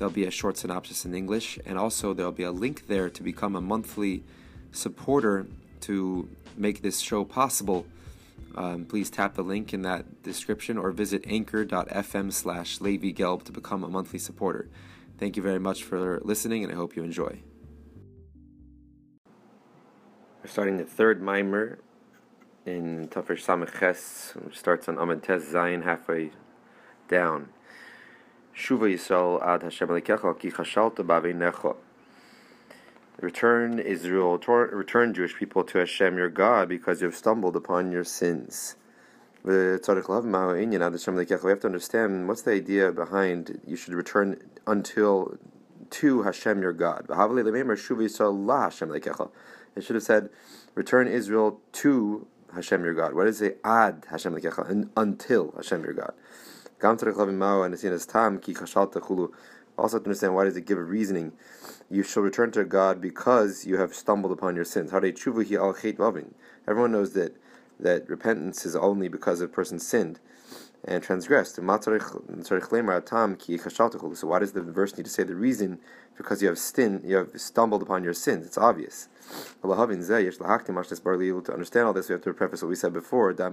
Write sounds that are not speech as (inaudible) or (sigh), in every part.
There'll be a short synopsis in English, and also there'll be a link there to become a monthly supporter to make this show possible. Um, please tap the link in that description or visit anchor.fm slash Gelb to become a monthly supporter. Thank you very much for listening, and I hope you enjoy. We're starting the third mimer in Tafresh Samech which starts on Amad Tes Zayin halfway down. Shuva Yisrael ad Hashem Alekecha ki chashalta b'aveinecha. Return Israel, return Jewish people to Hashem your God because you have stumbled upon your sins. We have to understand what's the idea behind you should return until to Hashem your God. It should have said, return Israel to Hashem your God. What is it? Ad Hashem and until Hashem your God. Also to understand why does it give a reasoning. You shall return to God because you have stumbled upon your sins. Everyone knows that that repentance is only because a person sinned and transgressed. So why does the verse need to say the reason? Because you have sinned, you have stumbled upon your sins. It's obvious. To understand all this, we have to preface what we said before. The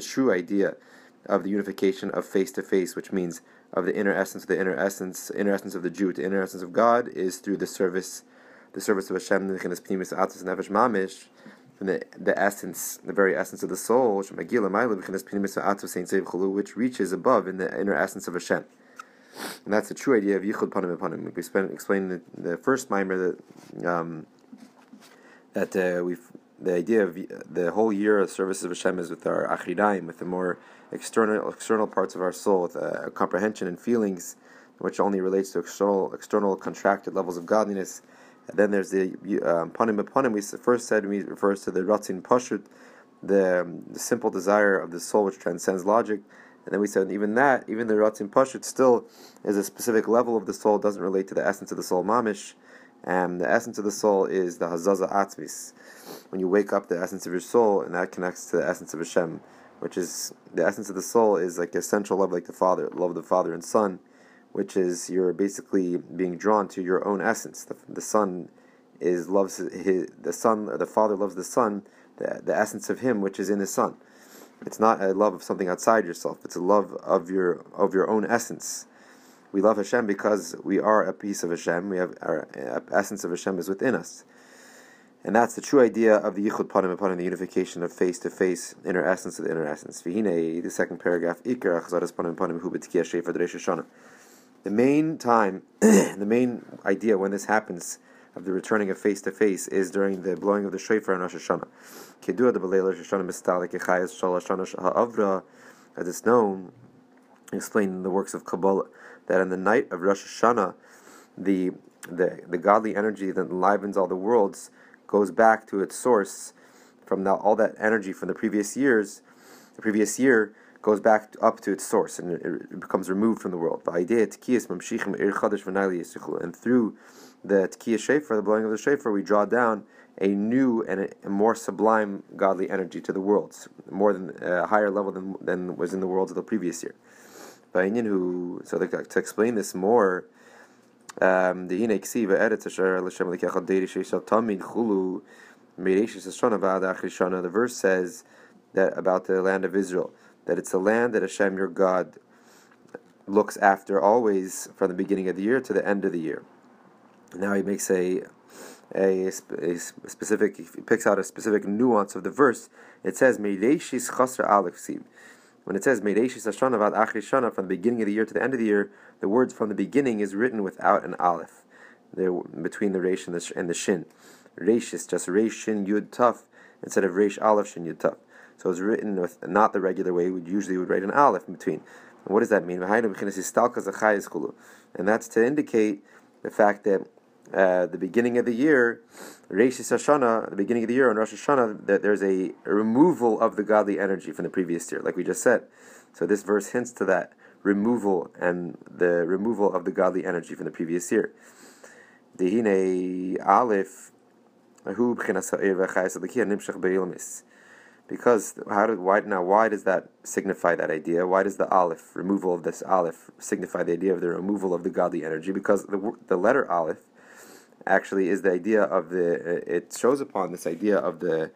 true idea of the unification of face to face, which means of the inner essence of the inner essence, inner essence of the Jew, the inner essence of God, is through the service, the service of Hashem, from the, the essence, the very essence of the soul, which reaches above in the inner essence of Hashem. And that's the true idea of Yichud Panim Panim. We spent explaining the, the first mimer that um, that uh, we've the idea of the whole year of services of Hashem is with our achidaim, with the more external external parts of our soul, with uh, comprehension and feelings, which only relates to external external contracted levels of godliness and then there's the um, panim. We first said we refers to the ratzon pashut, the, um, the simple desire of the soul which transcends logic. And then we said even that, even the ratzon pashut, still is a specific level of the soul. Doesn't relate to the essence of the soul mamish. And the essence of the soul is the hazaza atzmis. When you wake up, the essence of your soul, and that connects to the essence of Hashem, which is the essence of the soul is like essential love, like the father, love of the father and son which is you're basically being drawn to your own essence. The, the son is loves his, the son, or the father loves the son, the, the essence of him which is in the son. It's not a love of something outside yourself. It's a love of your of your own essence. We love Hashem because we are a piece of Hashem. We have our essence of Hashem is within us. And that's the true idea of the Yichud Panim upon the unification of face to face, inner essence the inner essence. The second paragraph, Ikar Achzadas Panim Panim Hu B'Tkiyah Shefer Shana. The main time, (clears throat) the main idea when this happens of the returning of face to face is during the blowing of the shofar on Rosh Hashanah. As it's known, explained in the works of Kabbalah, that on the night of Rosh Hashanah, the, the, the godly energy that enlivens all the worlds goes back to its source from the, all that energy from the previous years, the previous year, goes back up to its source and it, becomes removed from the world. And through the tkiyas shofar, the blowing of the shofar, we draw down a new and a, more sublime godly energy to the worlds, more than a higher level than, than was in the worlds of the previous year. who so to explain this more, um, the the verse says that about the land of Israel that it's a land that Hashem your God looks after always from the beginning of the year to the end of the year. Now he makes a a, a specific he picks out a specific nuance of the verse. It says Meideshis Chaser Aleph When it says Meideshis Hashana Vad Achri from the beginning of the year to the end of the year, the words from the beginning is written without an Aleph. There between the Resh and the, and the Shin. Reish is just Reish Shin Yud Tuf instead of Reish Aleph Shin Yud Tuf. So it's written with not the regular way. We usually would write an aleph in between. And what does that mean? And that's to indicate the fact that uh, the beginning of the year, Reish Hashanah, the beginning of the year on Rosh Hashanah, that there's a, removal of the godly energy from the previous year, like we just said. So this verse hints to that removal and the removal of the godly energy from the previous year. Dehine Aleph because how did why now why does that signify that idea? Why does the aleph removal of this aleph signify the idea of the removal of the godly energy? Because the the letter aleph actually is the idea of the uh, it shows upon this idea of the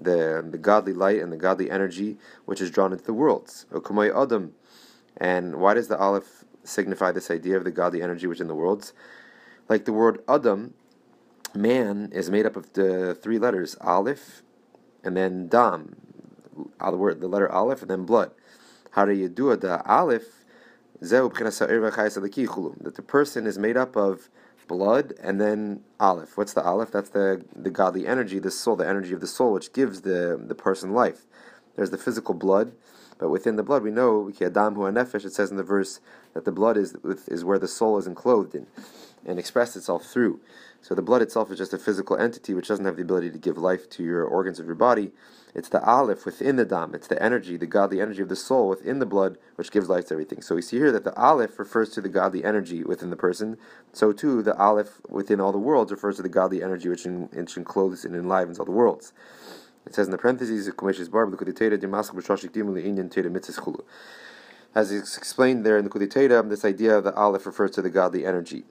the the godly light and the godly energy which is drawn into the worlds. adam, and why does the aleph signify this idea of the godly energy which is in the worlds? Like the word adam, man is made up of the three letters aleph and then dam, the word the letter aleph and then blood. How do you do it? The aleph that the person is made up of blood and then aleph. What's the aleph? That's the the godly energy, the soul, the energy of the soul, which gives the the person life. There's the physical blood, but within the blood, we know adam hu nefesh. It says in the verse that the blood is is where the soul is enclosed in and expressed itself through. So the blood itself is just a physical entity which doesn't have the ability to give life to your organs of your body. It's the aleph within the dam. It's the energy, the godly energy of the soul within the blood, which gives life to everything. So we see here that the aleph refers to the godly energy within the person. So too, the aleph within all the worlds refers to the godly energy which, in, which encloses and enlivens all the worlds. It says in the parentheses, as it's explained there in the Kuditeda, this idea of the aleph refers to the godly energy.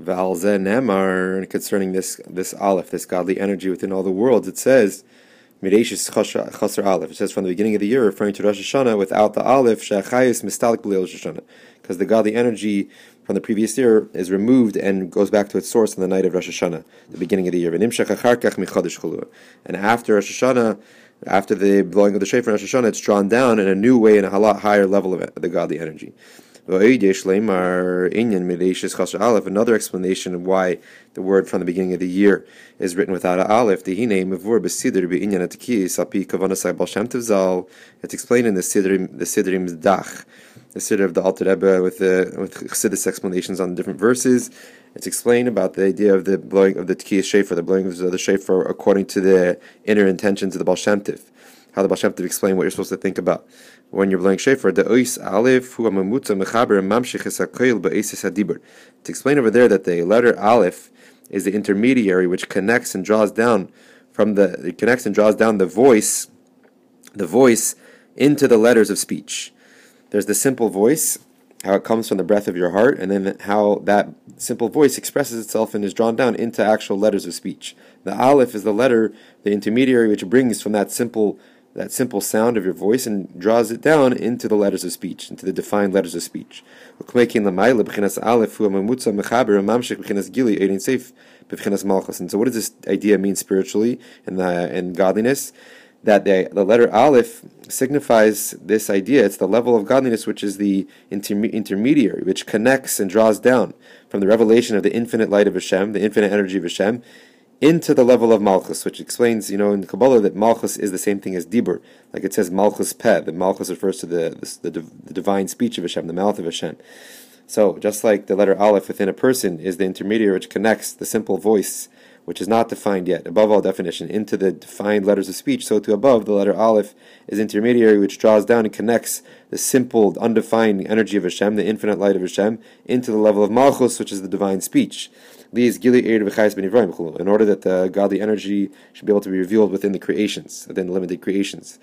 Valze Nemar, concerning this this Aleph, this godly energy within all the worlds, it says, Mireshis Chaser Aleph. It says from the beginning of the year, referring to Rosh Hashanah, without the Aleph, Shachayis Mistalik Rosh Hashanah. Because the godly energy from the previous year is removed and goes back to its source on the night of Rosh Hashanah, the beginning of the year. And after Rosh Hashanah, after the blowing of the shofar in Rosh Hashanah, it's drawn down in a new way in a lot higher level of the godly energy. Another explanation of why the word from the beginning of the year is written without an aleph. It's explained in the Sidrim, the Siddur im Dach, the Siddur of the Alter Rebbe with the with Chassidus explanations on the different verses. It's explained about the idea of the blowing of the Tkiyah Shofar, the blowing of the Shofar according to the inner intentions of the Baal Shem how the Baal Shem Tov explain what you're supposed to think about when you're blowing shofar. The ois aleph hu amamutza mechaber mamshich es hadibur. To explain over there that the letter aleph is the intermediary which connects and draws down from the it connects and draws down the voice, the voice into the letters of speech. There's the simple voice, how it comes from the breath of your heart, and then how that simple voice expresses itself and is drawn down into actual letters of speech. The aleph is the letter, the intermediary which brings from that simple that simple sound of your voice and draws it down into the letters of speech, into the defined letters of speech. And so, what does this idea mean spiritually and uh, in godliness? That the, the letter Aleph signifies this idea. It's the level of godliness which is the intermediary, which connects and draws down from the revelation of the infinite light of Hashem, the infinite energy of Hashem, into the level of Malchus, which explains, you know, in Kabbalah that Malchus is the same thing as Dibur. Like it says Malchus Peh, that Malchus refers to the, the, the, the, divine speech of Hashem, the mouth of Hashem. So, just like the letter Aleph within a person is the intermediary which connects the simple voice, which is not defined yet, above all definition, into the defined letters of speech, so to above, the letter Aleph is intermediary which draws down and connects the simple, undefined energy of Hashem, the infinite light of Hashem, into the level of Malchus, which is the divine speech in order that the godly energy should be able to be revealed within the creations, within the limited creations.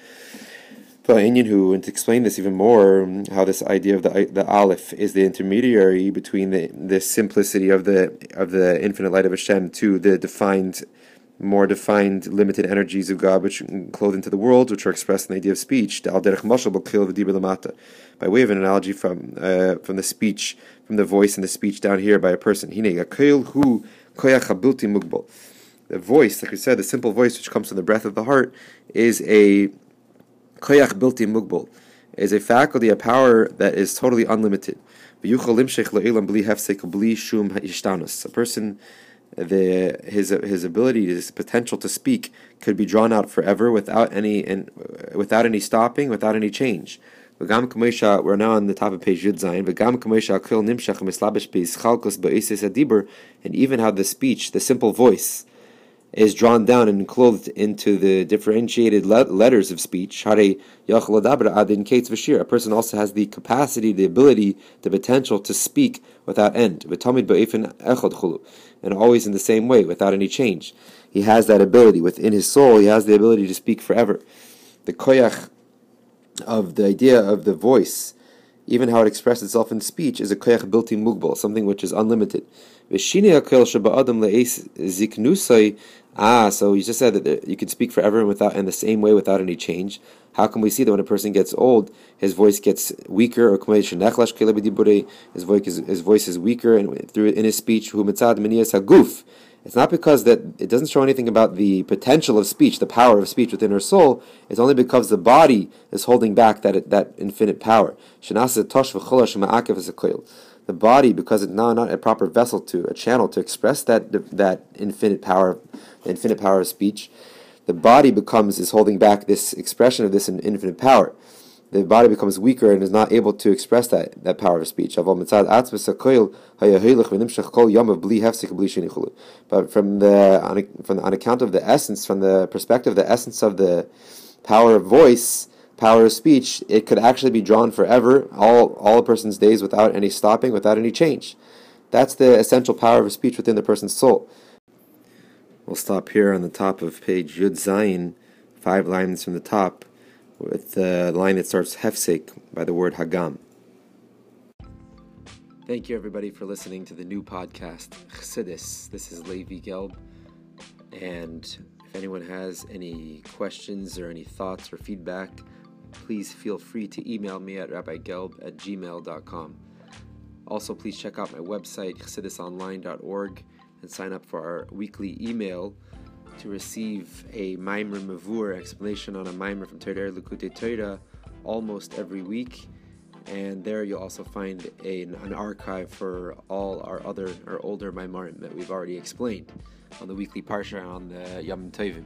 But Inyan who and to explain this even more, how this idea of the the Aleph is the intermediary between the, the simplicity of the of the infinite light of Hashem to the defined more defined, limited energies of God which clothe into the world, which are expressed in the idea of speech. By way of an analogy from uh, from the speech, from the voice and the speech down here by a person. The voice, like we said, the simple voice which comes from the breath of the heart, is a koyach bilti mugbal, is a faculty, a power that is totally unlimited. A person the his his ability, his potential to speak, could be drawn out forever without any and without any stopping, without any change. V'gam k'moisha, we're now on the top of page Yud Zayin. V'gam k'moisha akil nimshach mislabish be'ischalkos be'isis adibur, and even how the speech, the simple voice, is drawn down and clothed into the differentiated le- letters of speech. A person also has the capacity, the ability, the potential to speak without end. And always in the same way, without any change. He has that ability. Within his soul, he has the ability to speak forever. The koyach of the idea of the voice, even how it expresses itself in speech, is a koyach bilti mugbal, something which is unlimited. Ah, so you just said that you can speak forever and without in the same way without any change. How can we see that when a person gets old, his voice gets weaker, or his voice is, his voice is weaker, and through in his speech, it's not because that it doesn't show anything about the potential of speech, the power of speech within her soul. It's only because the body is holding back that that infinite power. The body, because it's now not a proper vessel to a channel to express that that infinite power, infinite power of speech, the body becomes is holding back this expression of this infinite power the body becomes weaker and is not able to express that, that power of speech. But from the on, from on account of the essence, from the perspective, of the essence of the power of voice, power of speech, it could actually be drawn forever, all all a person's days without any stopping, without any change. That's the essential power of speech within the person's soul. We'll stop here on the top of page Yud Zayin, five lines from the top with the line that starts hefsek by the word hagam. Thank you, everybody, for listening to the new podcast, Chassidus. This is Levi Gelb. And if anyone has any questions or any thoughts or feedback, please feel free to email me at rabbigelb at gmail.com. Also, please check out my website, chassidusonline.org, and sign up for our weekly email to receive a Maimer Mavur explanation on a Maimer from Torah Likutei Torah almost every week. And there you'll also find a, an archive for all our other, our older Maimarim that we've already explained on the weekly Parsha on the Yom Tovim.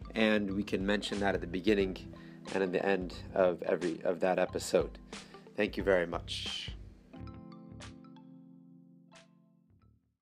and we can mention that at the beginning and at the end of every of that episode. Thank you very much.